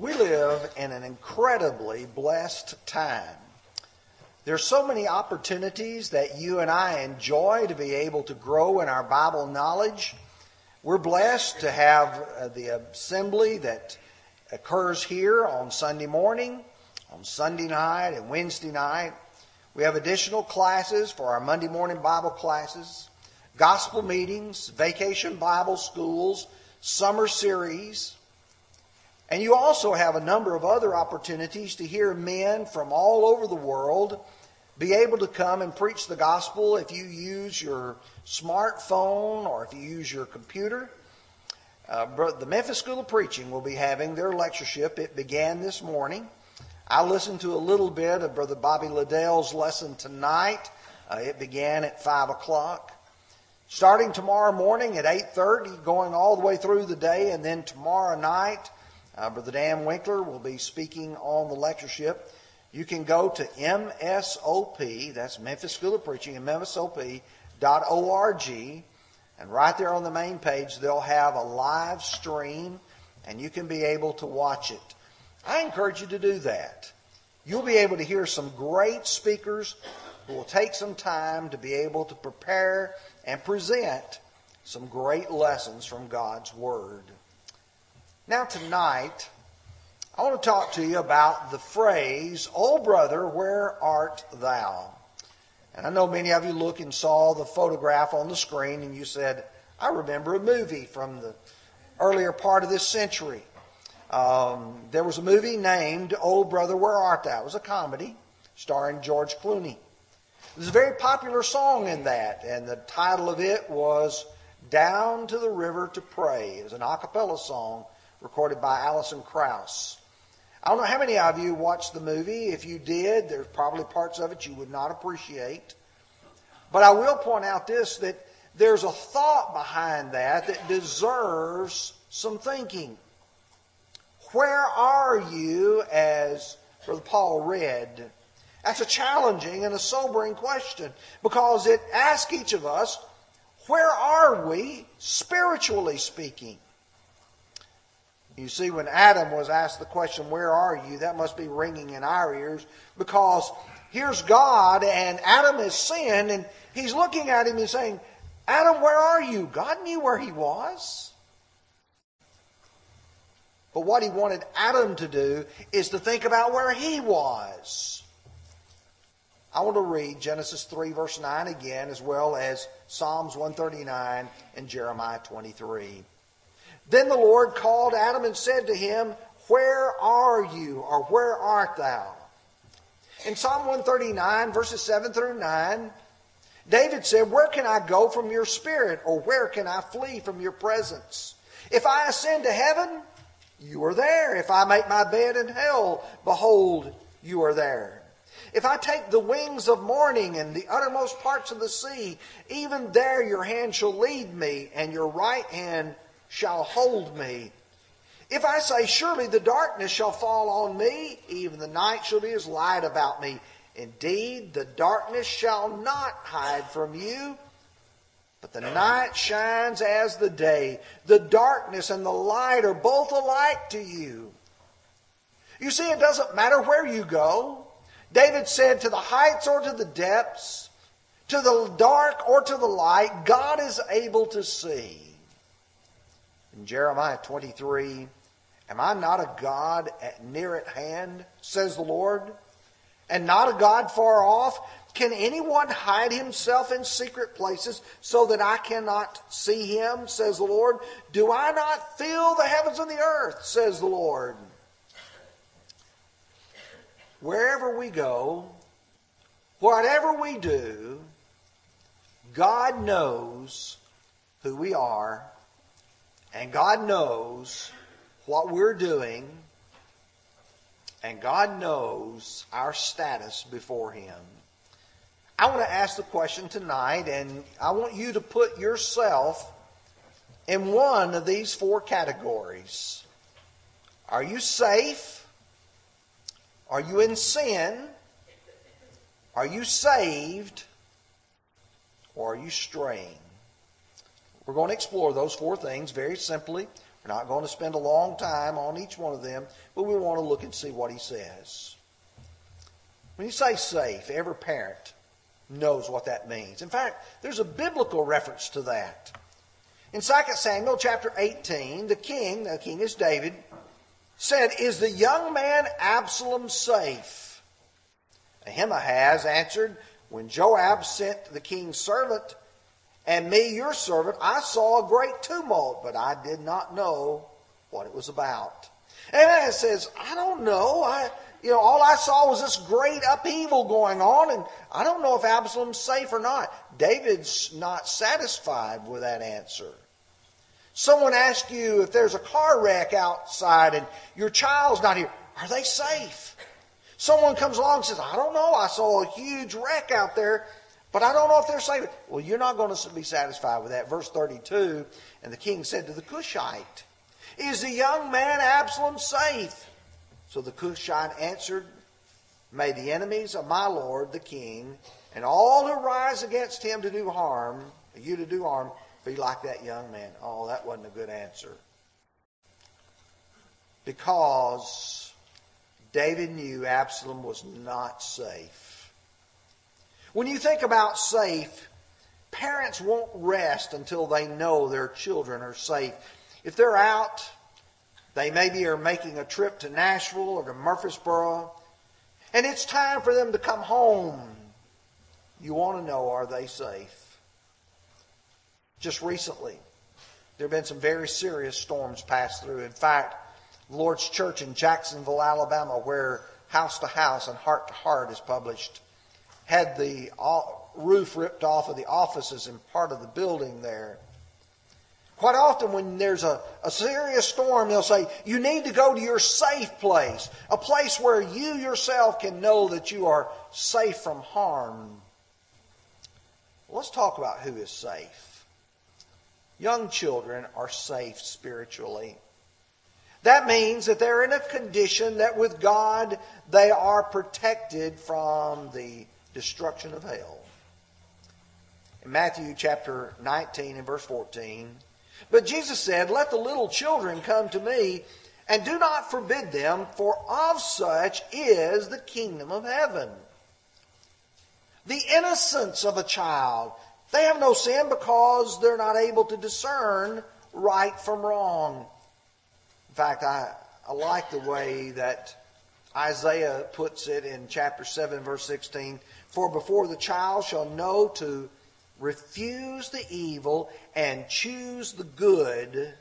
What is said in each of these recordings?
We live in an incredibly blessed time. There's so many opportunities that you and I enjoy to be able to grow in our Bible knowledge. We're blessed to have uh, the assembly that occurs here on Sunday morning, on Sunday night, and Wednesday night. We have additional classes for our Monday morning Bible classes, gospel meetings, vacation Bible schools, summer series. And you also have a number of other opportunities to hear men from all over the world be able to come and preach the gospel if you use your smartphone or if you use your computer. Uh, the Memphis School of Preaching will be having their lectureship. It began this morning. I listened to a little bit of Brother Bobby Liddell's lesson tonight. Uh, it began at 5 o'clock. Starting tomorrow morning at 8.30, going all the way through the day, and then tomorrow night uh, Brother Dan Winkler will be speaking on the lectureship. You can go to MSOP, that's Memphis School of Preaching, MSOP.org, and right there on the main page, they'll have a live stream, and you can be able to watch it. I encourage you to do that. You'll be able to hear some great speakers who will take some time to be able to prepare and present some great lessons from God's Word. Now, tonight, I want to talk to you about the phrase, Oh, brother, where art thou? And I know many of you look and saw the photograph on the screen and you said, I remember a movie from the earlier part of this century. Um, there was a movie named Oh Brother Where Art Thou? It was a comedy starring George Clooney. There's a very popular song in that, and the title of it was Down to the River to Pray. It was an a cappella song recorded by Alison Krauss. I don't know how many of you watched the movie. If you did, there's probably parts of it you would not appreciate. But I will point out this that there's a thought behind that that deserves some thinking. Where are you as Brother Paul read? That's a challenging and a sobering question because it asks each of us, where are we spiritually speaking? You see, when Adam was asked the question, Where are you? that must be ringing in our ears because here's God and Adam has sinned and he's looking at him and saying, Adam, where are you? God knew where he was. But what he wanted Adam to do is to think about where he was. I want to read Genesis 3, verse 9 again, as well as Psalms 139 and Jeremiah 23. Then the Lord called Adam and said to him, Where are you, or where art thou? In Psalm 139, verses 7 through 9, David said, Where can I go from your spirit, or where can I flee from your presence? If I ascend to heaven, you are there. If I make my bed in hell, behold, you are there. If I take the wings of morning and the uttermost parts of the sea, even there your hand shall lead me, and your right hand shall hold me. If I say, Surely the darkness shall fall on me, even the night shall be as light about me. Indeed, the darkness shall not hide from you, but the night shines as the day. The darkness and the light are both alike to you. You see, it doesn't matter where you go. David said, To the heights or to the depths, to the dark or to the light, God is able to see. In Jeremiah 23, Am I not a God at near at hand, says the Lord, and not a God far off? Can anyone hide himself in secret places so that I cannot see him, says the Lord? Do I not fill the heavens and the earth, says the Lord? Wherever we go, whatever we do, God knows who we are and God knows what we're doing, and God knows our status before Him. I want to ask the question tonight, and I want you to put yourself in one of these four categories. Are you safe? Are you in sin? Are you saved? Or are you straying? We're going to explore those four things very simply. We're not going to spend a long time on each one of them, but we want to look and see what he says. When you say safe, every parent knows what that means. In fact, there's a biblical reference to that. In 2 Samuel chapter 18, the king, the king is David, said, Is the young man Absalom safe? Ahimaaz answered, When Joab sent the king's servant and me, your servant, I saw a great tumult, but I did not know what it was about. And it says, I don't know. I, you know, all I saw was this great upheaval going on, and I don't know if Absalom's safe or not. David's not satisfied with that answer. Someone asks you if there's a car wreck outside and your child's not here, are they safe? Someone comes along and says, I don't know, I saw a huge wreck out there, but I don't know if they're safe. Well, you're not going to be satisfied with that. Verse 32, and the king said to the Cushite, Is the young man Absalom safe? So the Cushite answered, May the enemies of my lord the king and all who rise against him to do harm, you to do harm, be like that young man. Oh, that wasn't a good answer. Because David knew Absalom was not safe. When you think about safe, parents won't rest until they know their children are safe. If they're out they maybe are making a trip to Nashville or to Murfreesboro, and it's time for them to come home. You want to know are they safe? Just recently, there have been some very serious storms pass through. In fact, Lord's Church in Jacksonville, Alabama, where House to House and Heart to Heart is published, had the uh, roof ripped off of the offices and part of the building there. Quite often, when there's a, a serious storm, they'll say, You need to go to your safe place, a place where you yourself can know that you are safe from harm. Let's talk about who is safe. Young children are safe spiritually. That means that they're in a condition that with God they are protected from the destruction of hell. In Matthew chapter 19 and verse 14, but Jesus said, Let the little children come to me, and do not forbid them, for of such is the kingdom of heaven. The innocence of a child. They have no sin because they're not able to discern right from wrong. In fact, I, I like the way that Isaiah puts it in chapter 7, verse 16. For before the child shall know to refuse the evil and choose the good,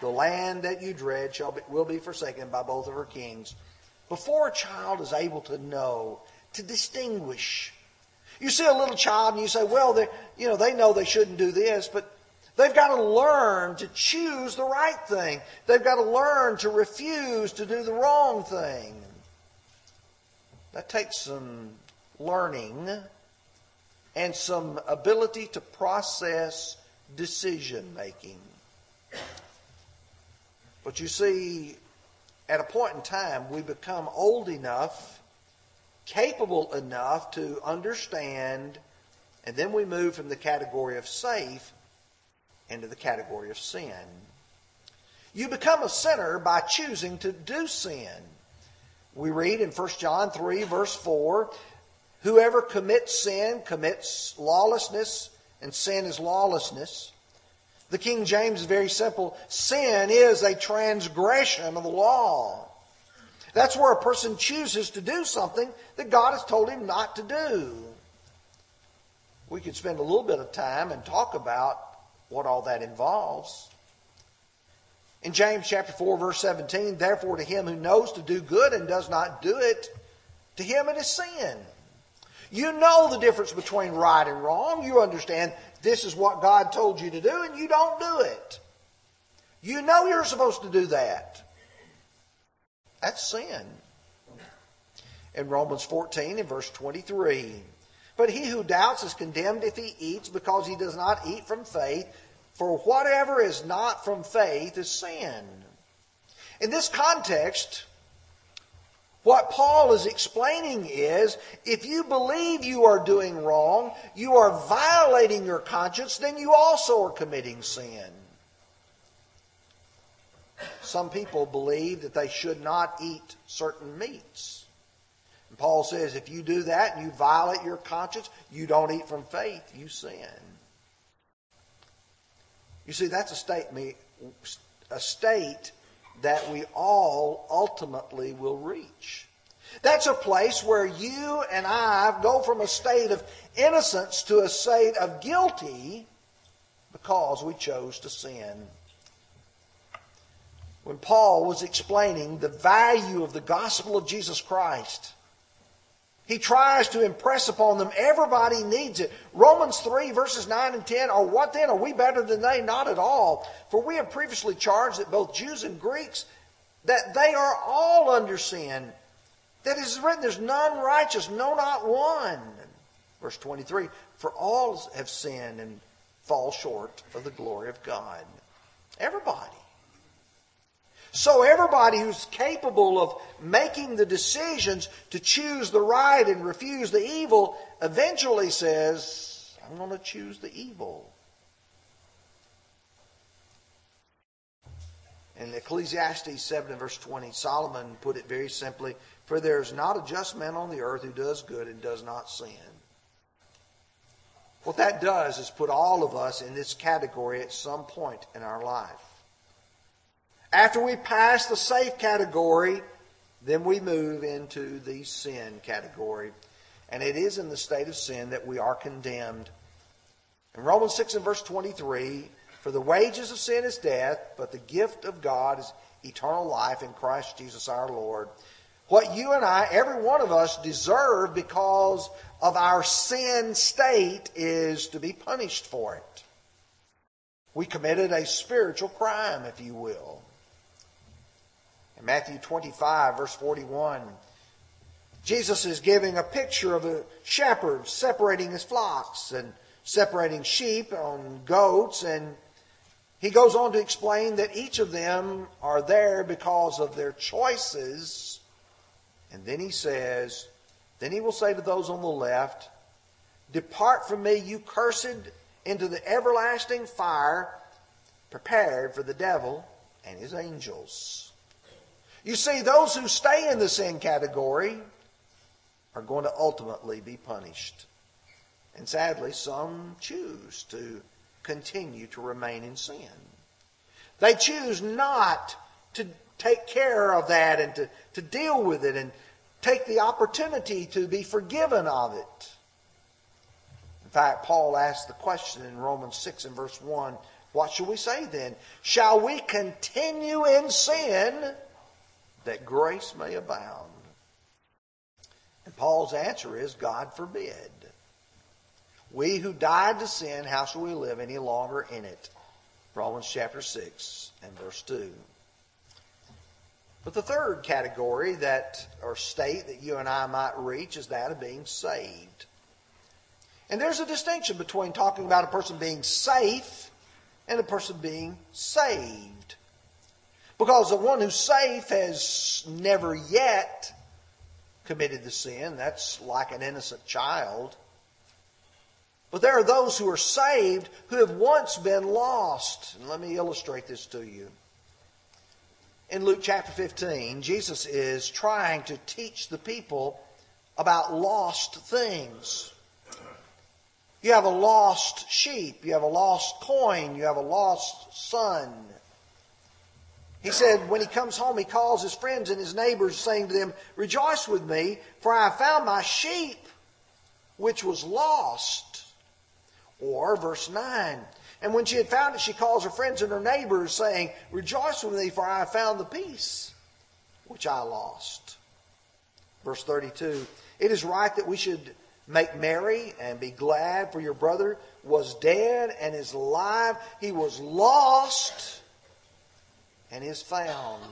the land that you dread shall be, will be forsaken by both of her kings. Before a child is able to know, to distinguish. You see a little child and you say, well, they, you know, they know they shouldn't do this, but they've got to learn to choose the right thing. They've got to learn to refuse to do the wrong thing. That takes some learning and some ability to process decision making. But you see, at a point in time, we become old enough, capable enough to understand, and then we move from the category of safe into the category of sin. You become a sinner by choosing to do sin. We read in 1 John 3, verse 4 Whoever commits sin commits lawlessness, and sin is lawlessness. The King James is very simple. Sin is a transgression of the law. That's where a person chooses to do something that God has told him not to do. We could spend a little bit of time and talk about what all that involves. In James chapter 4 verse 17, therefore to him who knows to do good and does not do it, to him it is sin. You know the difference between right and wrong. You understand this is what God told you to do, and you don't do it. You know you're supposed to do that. That's sin. In Romans 14 in verse 23. But he who doubts is condemned if he eats because he does not eat from faith, for whatever is not from faith is sin. In this context, what Paul is explaining is if you believe you are doing wrong, you are violating your conscience, then you also are committing sin. some people believe that they should not eat certain meats. And Paul says if you do that and you violate your conscience, you don't eat from faith, you sin. You see, that's a state, a state that we all ultimately will reach. That's a place where you and I go from a state of innocence to a state of guilty because we chose to sin. When Paul was explaining the value of the gospel of Jesus Christ, he tries to impress upon them everybody needs it. Romans 3, verses 9 and 10 are what then? Are we better than they? Not at all. For we have previously charged that both Jews and Greeks, that they are all under sin. That is written, there's none righteous, no, not one. Verse 23, for all have sinned and fall short of the glory of God. Everybody. So everybody who's capable of making the decisions to choose the right and refuse the evil eventually says, I'm going to choose the evil. In Ecclesiastes 7 and verse 20, Solomon put it very simply, For there is not a just man on the earth who does good and does not sin. What that does is put all of us in this category at some point in our life. After we pass the safe category, then we move into the sin category. And it is in the state of sin that we are condemned. In Romans 6 and verse 23, for the wages of sin is death, but the gift of God is eternal life in Christ Jesus our Lord. What you and I, every one of us, deserve because of our sin state is to be punished for it. We committed a spiritual crime, if you will. Matthew 25, verse 41, Jesus is giving a picture of a shepherd separating his flocks and separating sheep on goats. And he goes on to explain that each of them are there because of their choices. And then he says, Then he will say to those on the left, Depart from me, you cursed, into the everlasting fire prepared for the devil and his angels. You see, those who stay in the sin category are going to ultimately be punished. And sadly, some choose to continue to remain in sin. They choose not to take care of that and to, to deal with it and take the opportunity to be forgiven of it. In fact, Paul asked the question in Romans 6 and verse 1 what shall we say then? Shall we continue in sin that grace may abound? And Paul's answer is God forbid. We who died to sin, how shall we live any longer in it? Romans chapter 6 and verse 2. But the third category that or state that you and I might reach is that of being saved. And there's a distinction between talking about a person being safe and a person being saved. Because the one who's safe has never yet committed the sin. That's like an innocent child. But there are those who are saved who have once been lost. And let me illustrate this to you. In Luke chapter 15, Jesus is trying to teach the people about lost things. You have a lost sheep, you have a lost coin, you have a lost son. He said, when he comes home, he calls his friends and his neighbors, saying to them, Rejoice with me, for I have found my sheep, which was lost. Or, verse 9, and when she had found it, she calls her friends and her neighbors, saying, Rejoice with me, for I have found the piece which I lost. Verse 32, It is right that we should make merry and be glad, for your brother was dead and is alive. He was lost and is found.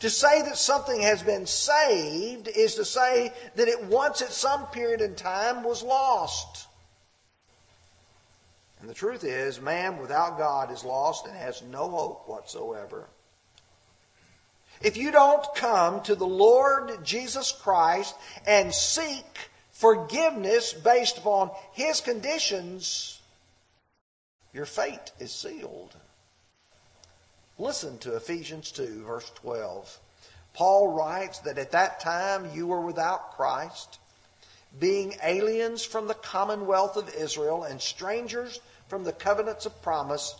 To say that something has been saved is to say that it once at some period in time was lost. And the truth is, man without God is lost and has no hope whatsoever. If you don't come to the Lord Jesus Christ and seek forgiveness based upon His conditions, your fate is sealed. Listen to Ephesians 2, verse 12. Paul writes that at that time you were without Christ, being aliens from the commonwealth of Israel and strangers from the covenants of promise,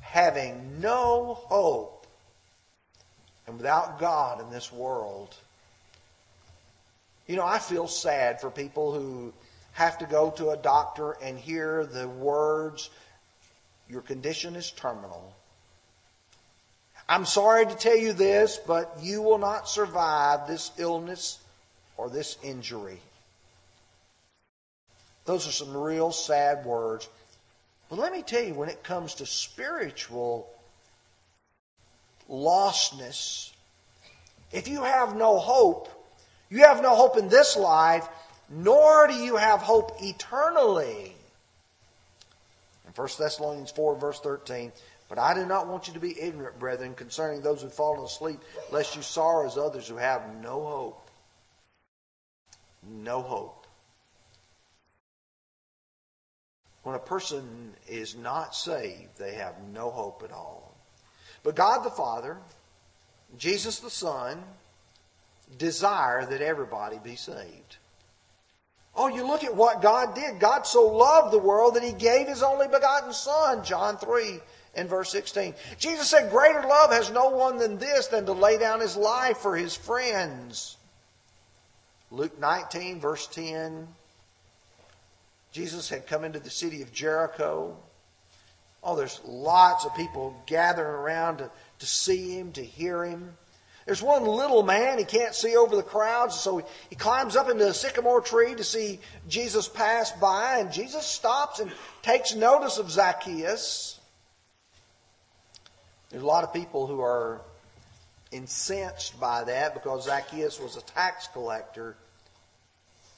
having no hope and without God in this world. You know, I feel sad for people who have to go to a doctor and hear the words, Your condition is terminal. I'm sorry to tell you this, but you will not survive this illness or this injury. Those are some real sad words. But let me tell you, when it comes to spiritual lostness, if you have no hope, you have no hope in this life, nor do you have hope eternally. In 1 Thessalonians 4, verse 13, but I do not want you to be ignorant, brethren, concerning those who have fallen asleep, lest you sorrow as others who have no hope. No hope. When a person is not saved, they have no hope at all. But God the Father, Jesus the Son, desire that everybody be saved. Oh, you look at what God did. God so loved the world that he gave his only begotten Son, John 3 in verse 16. Jesus said, Greater love has no one than this, than to lay down his life for his friends. Luke 19, verse 10. Jesus had come into the city of Jericho. Oh, there's lots of people gathering around to, to see him, to hear him. There's one little man, he can't see over the crowds, so he, he climbs up into a sycamore tree to see Jesus pass by, and Jesus stops and takes notice of Zacchaeus. There's a lot of people who are incensed by that because Zacchaeus was a tax collector.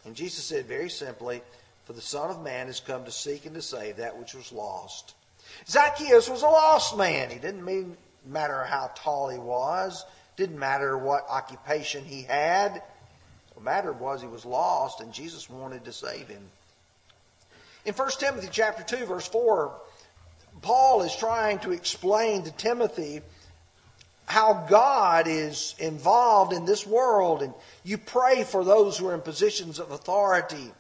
And Jesus said very simply, For the Son of Man has come to seek and to save that which was lost. Zacchaeus was a lost man. He didn't mean, matter how tall he was, didn't matter what occupation he had. What mattered was he was lost and Jesus wanted to save him. In 1 Timothy chapter 2 verse 4, Paul is trying to explain to Timothy how God is involved in this world. And you pray for those who are in positions of authority.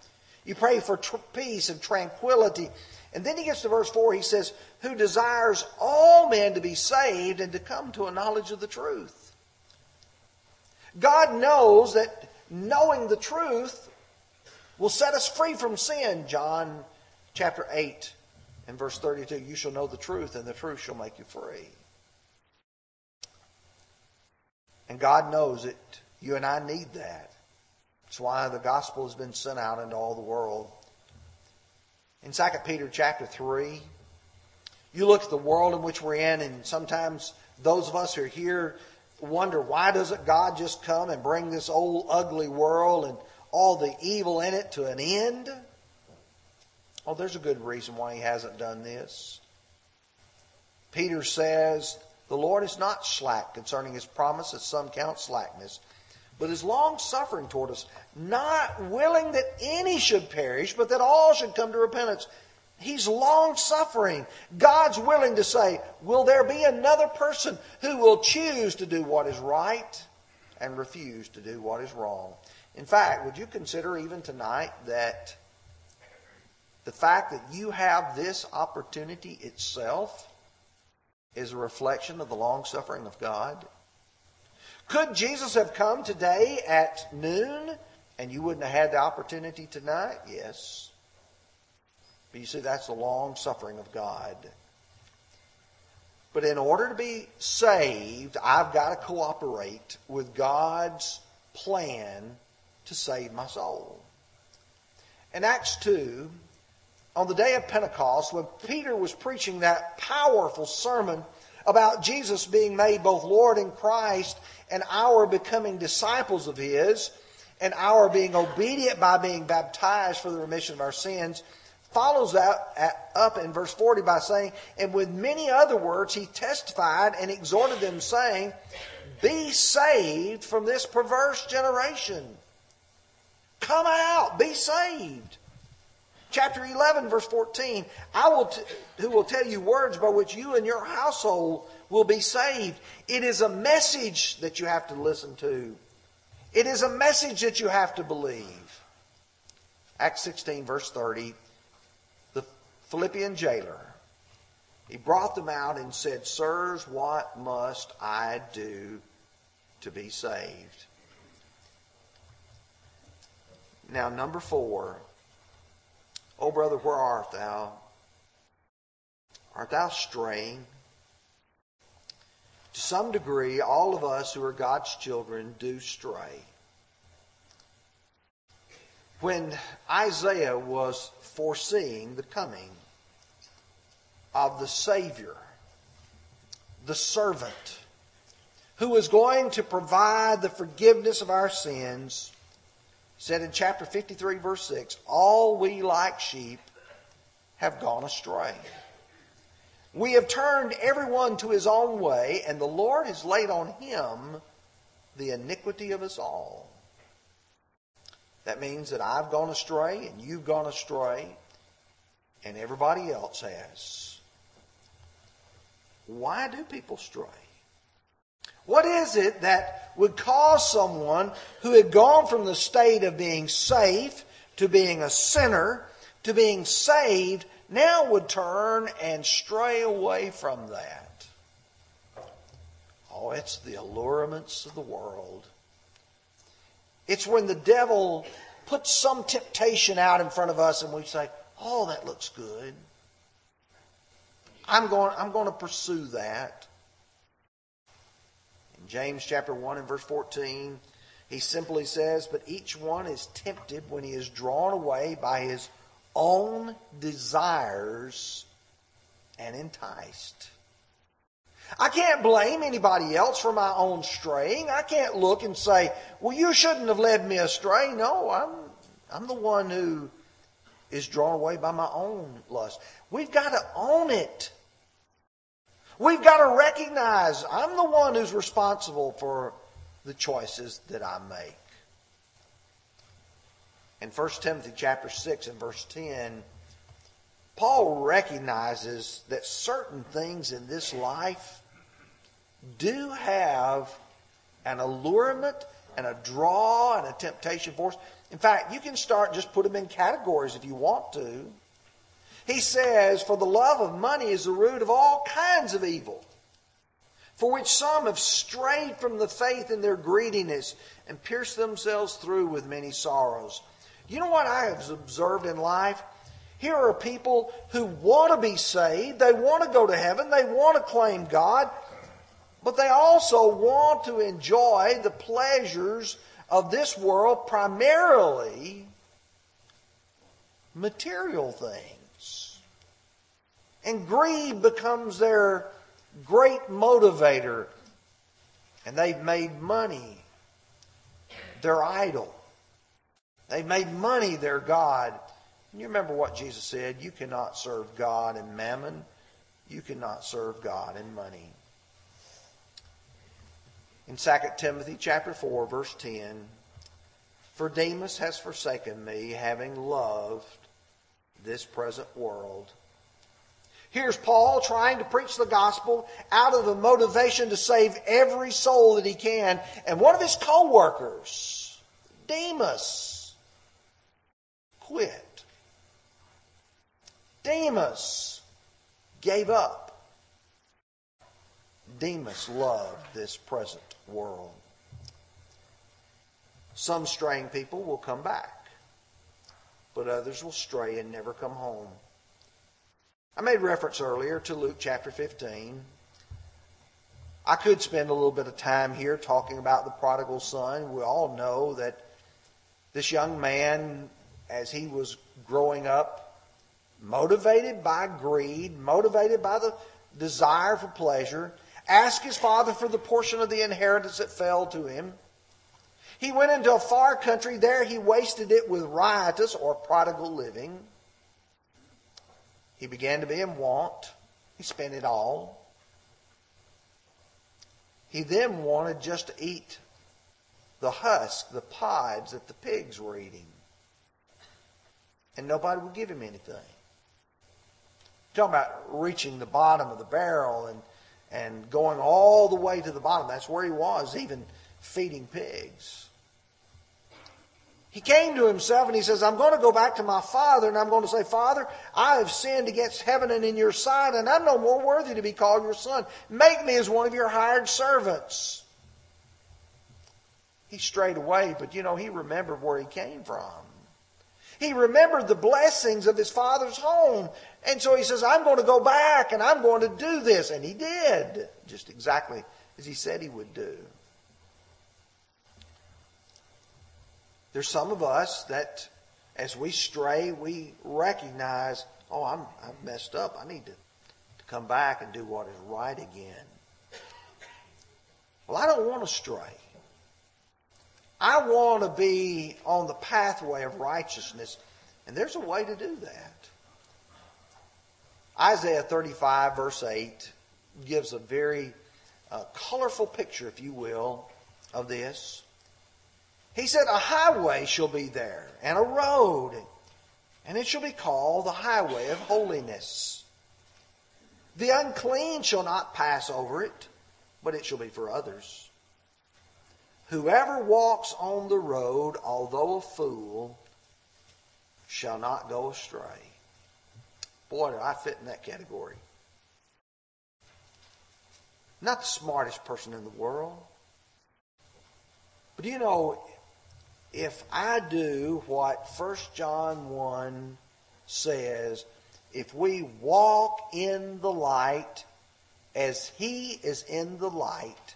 You pray for tr- peace and tranquility. And then he gets to verse 4, he says, Who desires all men to be saved and to come to a knowledge of the truth. God knows that knowing the truth will set us free from sin. John chapter 8 in verse 32, you shall know the truth, and the truth shall make you free. And God knows it. You and I need that. That's why the gospel has been sent out into all the world. In 2 Peter chapter 3, you look at the world in which we're in, and sometimes those of us who are here wonder why doesn't God just come and bring this old ugly world and all the evil in it to an end? Oh, there's a good reason why he hasn't done this. Peter says, The Lord is not slack concerning his promise, as some count slackness, but is long suffering toward us, not willing that any should perish, but that all should come to repentance. He's long suffering. God's willing to say, Will there be another person who will choose to do what is right and refuse to do what is wrong? In fact, would you consider even tonight that the fact that you have this opportunity itself is a reflection of the long suffering of God. Could Jesus have come today at noon and you wouldn't have had the opportunity tonight? Yes. But you see, that's the long suffering of God. But in order to be saved, I've got to cooperate with God's plan to save my soul. In Acts 2, on the day of Pentecost, when Peter was preaching that powerful sermon about Jesus being made both Lord and Christ and our becoming disciples of His and our being obedient by being baptized for the remission of our sins, follows that up in verse 40 by saying, And with many other words he testified and exhorted them, saying, Be saved from this perverse generation. Come out, be saved. Chapter 11, verse 14, I will t- who will tell you words by which you and your household will be saved. It is a message that you have to listen to. It is a message that you have to believe. Acts 16, verse 30, the Philippian jailer, he brought them out and said, Sirs, what must I do to be saved? Now, number four. Oh, brother, where art thou? Art thou straying? To some degree, all of us who are God's children do stray. When Isaiah was foreseeing the coming of the Savior, the servant, who was going to provide the forgiveness of our sins, said in chapter 53, verse 6, All we like sheep have gone astray. We have turned everyone to his own way, and the Lord has laid on him the iniquity of us all. That means that I've gone astray, and you've gone astray, and everybody else has. Why do people stray? What is it that would cause someone who had gone from the state of being safe to being a sinner to being saved now would turn and stray away from that. Oh, it's the allurements of the world. It's when the devil puts some temptation out in front of us and we say, Oh, that looks good. I'm going, I'm going to pursue that. James chapter 1 and verse 14, he simply says, But each one is tempted when he is drawn away by his own desires and enticed. I can't blame anybody else for my own straying. I can't look and say, well, you shouldn't have led me astray. No, I'm, I'm the one who is drawn away by my own lust. We've got to own it. We've got to recognize I'm the one who's responsible for the choices that I make in 1 Timothy chapter 6 and verse 10, Paul recognizes that certain things in this life do have an allurement and a draw and a temptation for us. In fact, you can start just put them in categories if you want to. He says, For the love of money is the root of all kinds of evil, for which some have strayed from the faith in their greediness and pierced themselves through with many sorrows. You know what I have observed in life? Here are people who want to be saved, they want to go to heaven, they want to claim God, but they also want to enjoy the pleasures of this world, primarily material things. And greed becomes their great motivator, and they've made money their idol. They've made money their God. And you remember what Jesus said you cannot serve God and mammon, you cannot serve God and money. In 2 Timothy chapter 4 verse 10, for Demas has forsaken me, having loved this present world. Here's Paul trying to preach the gospel out of the motivation to save every soul that he can. And one of his co-workers, Demas, quit. Demas gave up. Demas loved this present world. Some straying people will come back, but others will stray and never come home. I made reference earlier to Luke chapter 15. I could spend a little bit of time here talking about the prodigal son. We all know that this young man as he was growing up, motivated by greed, motivated by the desire for pleasure, asked his father for the portion of the inheritance that fell to him. He went into a far country. There he wasted it with riotous or prodigal living. He began to be in want. He spent it all. He then wanted just to eat the husk, the pods that the pigs were eating and nobody would give him anything. Talking about reaching the bottom of the barrel and, and going all the way to the bottom. That's where he was, even feeding pigs. He came to himself and he says, I'm going to go back to my father and I'm going to say, Father, I have sinned against heaven and in your sight and I'm no more worthy to be called your son. Make me as one of your hired servants. He strayed away, but you know, he remembered where he came from. He remembered the blessings of his father's home. And so he says, I'm going to go back and I'm going to do this. And he did, just exactly as he said he would do. There's some of us that as we stray, we recognize, oh, I'm, I'm messed up. I need to, to come back and do what is right again. Well, I don't want to stray. I want to be on the pathway of righteousness, and there's a way to do that. Isaiah 35, verse 8, gives a very uh, colorful picture, if you will, of this. He said, A highway shall be there, and a road, and it shall be called the highway of holiness. The unclean shall not pass over it, but it shall be for others. Whoever walks on the road, although a fool, shall not go astray. Boy, do I fit in that category. Not the smartest person in the world. But you know, if I do what 1 John 1 says, if we walk in the light as he is in the light,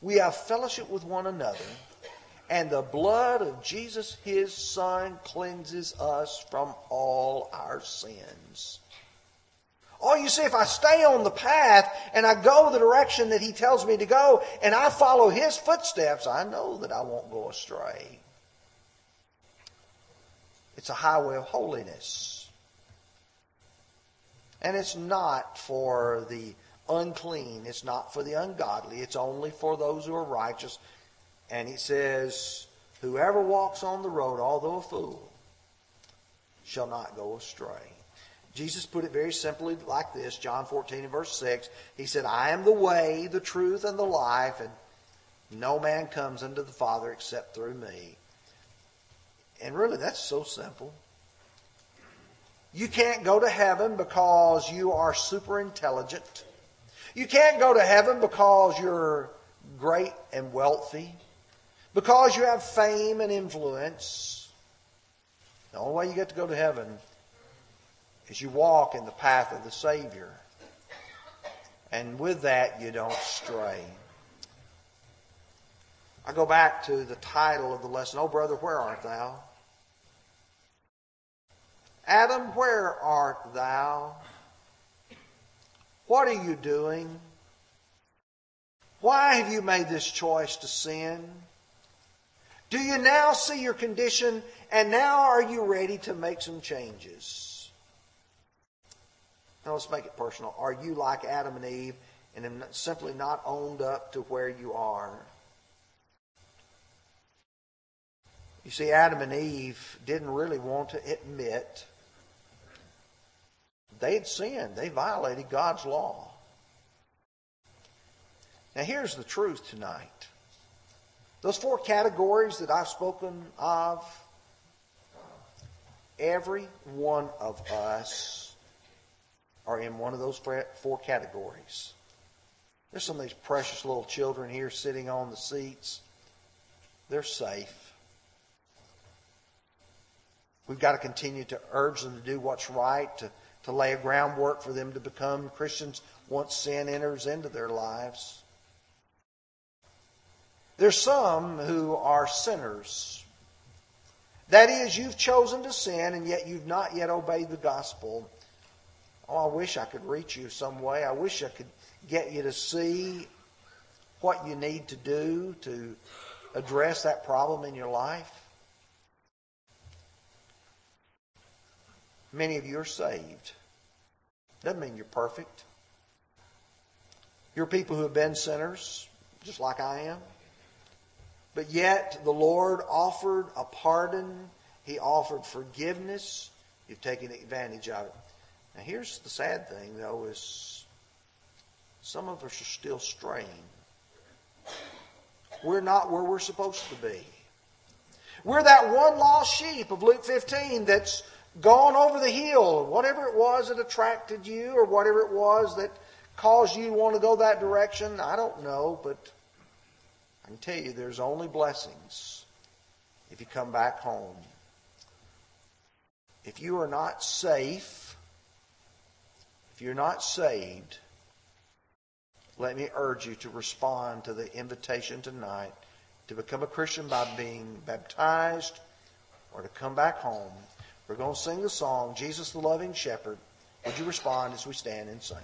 we have fellowship with one another, and the blood of Jesus, his Son, cleanses us from all our sins. Oh, you see, if I stay on the path and I go the direction that he tells me to go and I follow his footsteps, I know that I won't go astray. It's a highway of holiness. And it's not for the unclean. It's not for the ungodly. It's only for those who are righteous. And he says, Whoever walks on the road, although a fool, shall not go astray. Jesus put it very simply like this John 14 and verse 6. He said, I am the way, the truth, and the life, and no man comes unto the Father except through me. And really, that's so simple. You can't go to heaven because you are super intelligent. You can't go to heaven because you're great and wealthy, because you have fame and influence. The only way you get to go to heaven is you walk in the path of the Savior. And with that, you don't stray. I go back to the title of the lesson, Oh, brother, where art thou? Adam, where art thou? What are you doing? Why have you made this choice to sin? Do you now see your condition and now are you ready to make some changes? Now let's make it personal. Are you like Adam and Eve and have simply not owned up to where you are? You see, Adam and Eve didn't really want to admit they'd sinned. They violated God's law. Now, here's the truth tonight. Those four categories that I've spoken of, every one of us are in one of those four categories. There's some of these precious little children here sitting on the seats. They're safe. We've got to continue to urge them to do what's right, to to lay a groundwork for them to become Christians once sin enters into their lives. There's some who are sinners. That is, you've chosen to sin and yet you've not yet obeyed the gospel. Oh, I wish I could reach you some way. I wish I could get you to see what you need to do to address that problem in your life. Many of you are saved. Doesn't mean you're perfect. You're people who have been sinners, just like I am. But yet the Lord offered a pardon. He offered forgiveness. You've taken advantage of it. Here's the sad thing though is Some of us are still straying. We're not where we're supposed to be. We're that one lost sheep of Luke 15 that's gone over the hill. Whatever it was that attracted you or whatever it was that caused you to want to go that direction, I don't know, but I can tell you there's only blessings if you come back home. If you are not safe, if you're not saved, let me urge you to respond to the invitation tonight to become a Christian by being baptized or to come back home. We're going to sing the song, Jesus the Loving Shepherd. Would you respond as we stand and sing?